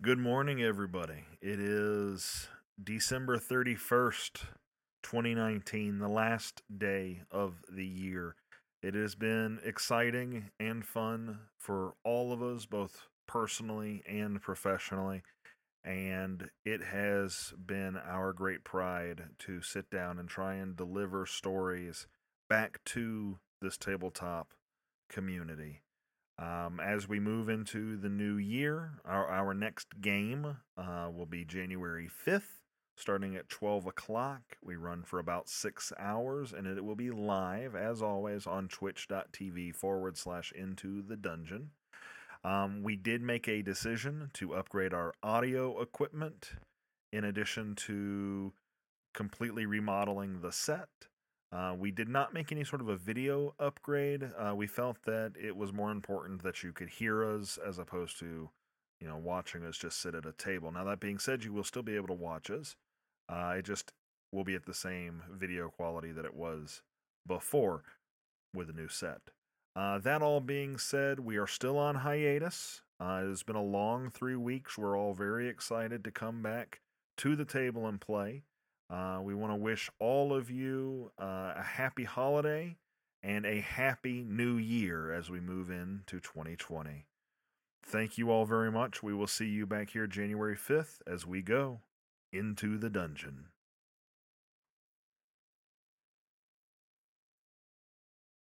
Good morning, everybody. It is December 31st, 2019, the last day of the year. It has been exciting and fun for all of us, both personally and professionally. And it has been our great pride to sit down and try and deliver stories back to this tabletop community. Um, as we move into the new year, our, our next game uh, will be January 5th, starting at 12 o'clock. We run for about six hours, and it will be live, as always, on twitch.tv forward slash into the dungeon. Um, we did make a decision to upgrade our audio equipment in addition to completely remodeling the set. Uh, we did not make any sort of a video upgrade. Uh, we felt that it was more important that you could hear us as opposed to, you know, watching us just sit at a table. Now, that being said, you will still be able to watch us. Uh, it just will be at the same video quality that it was before with a new set. Uh, that all being said, we are still on hiatus. Uh, it has been a long three weeks. We're all very excited to come back to the table and play. Uh, we want to wish all of you uh, a happy holiday and a happy new year as we move into 2020. Thank you all very much. We will see you back here January 5th as we go into the dungeon.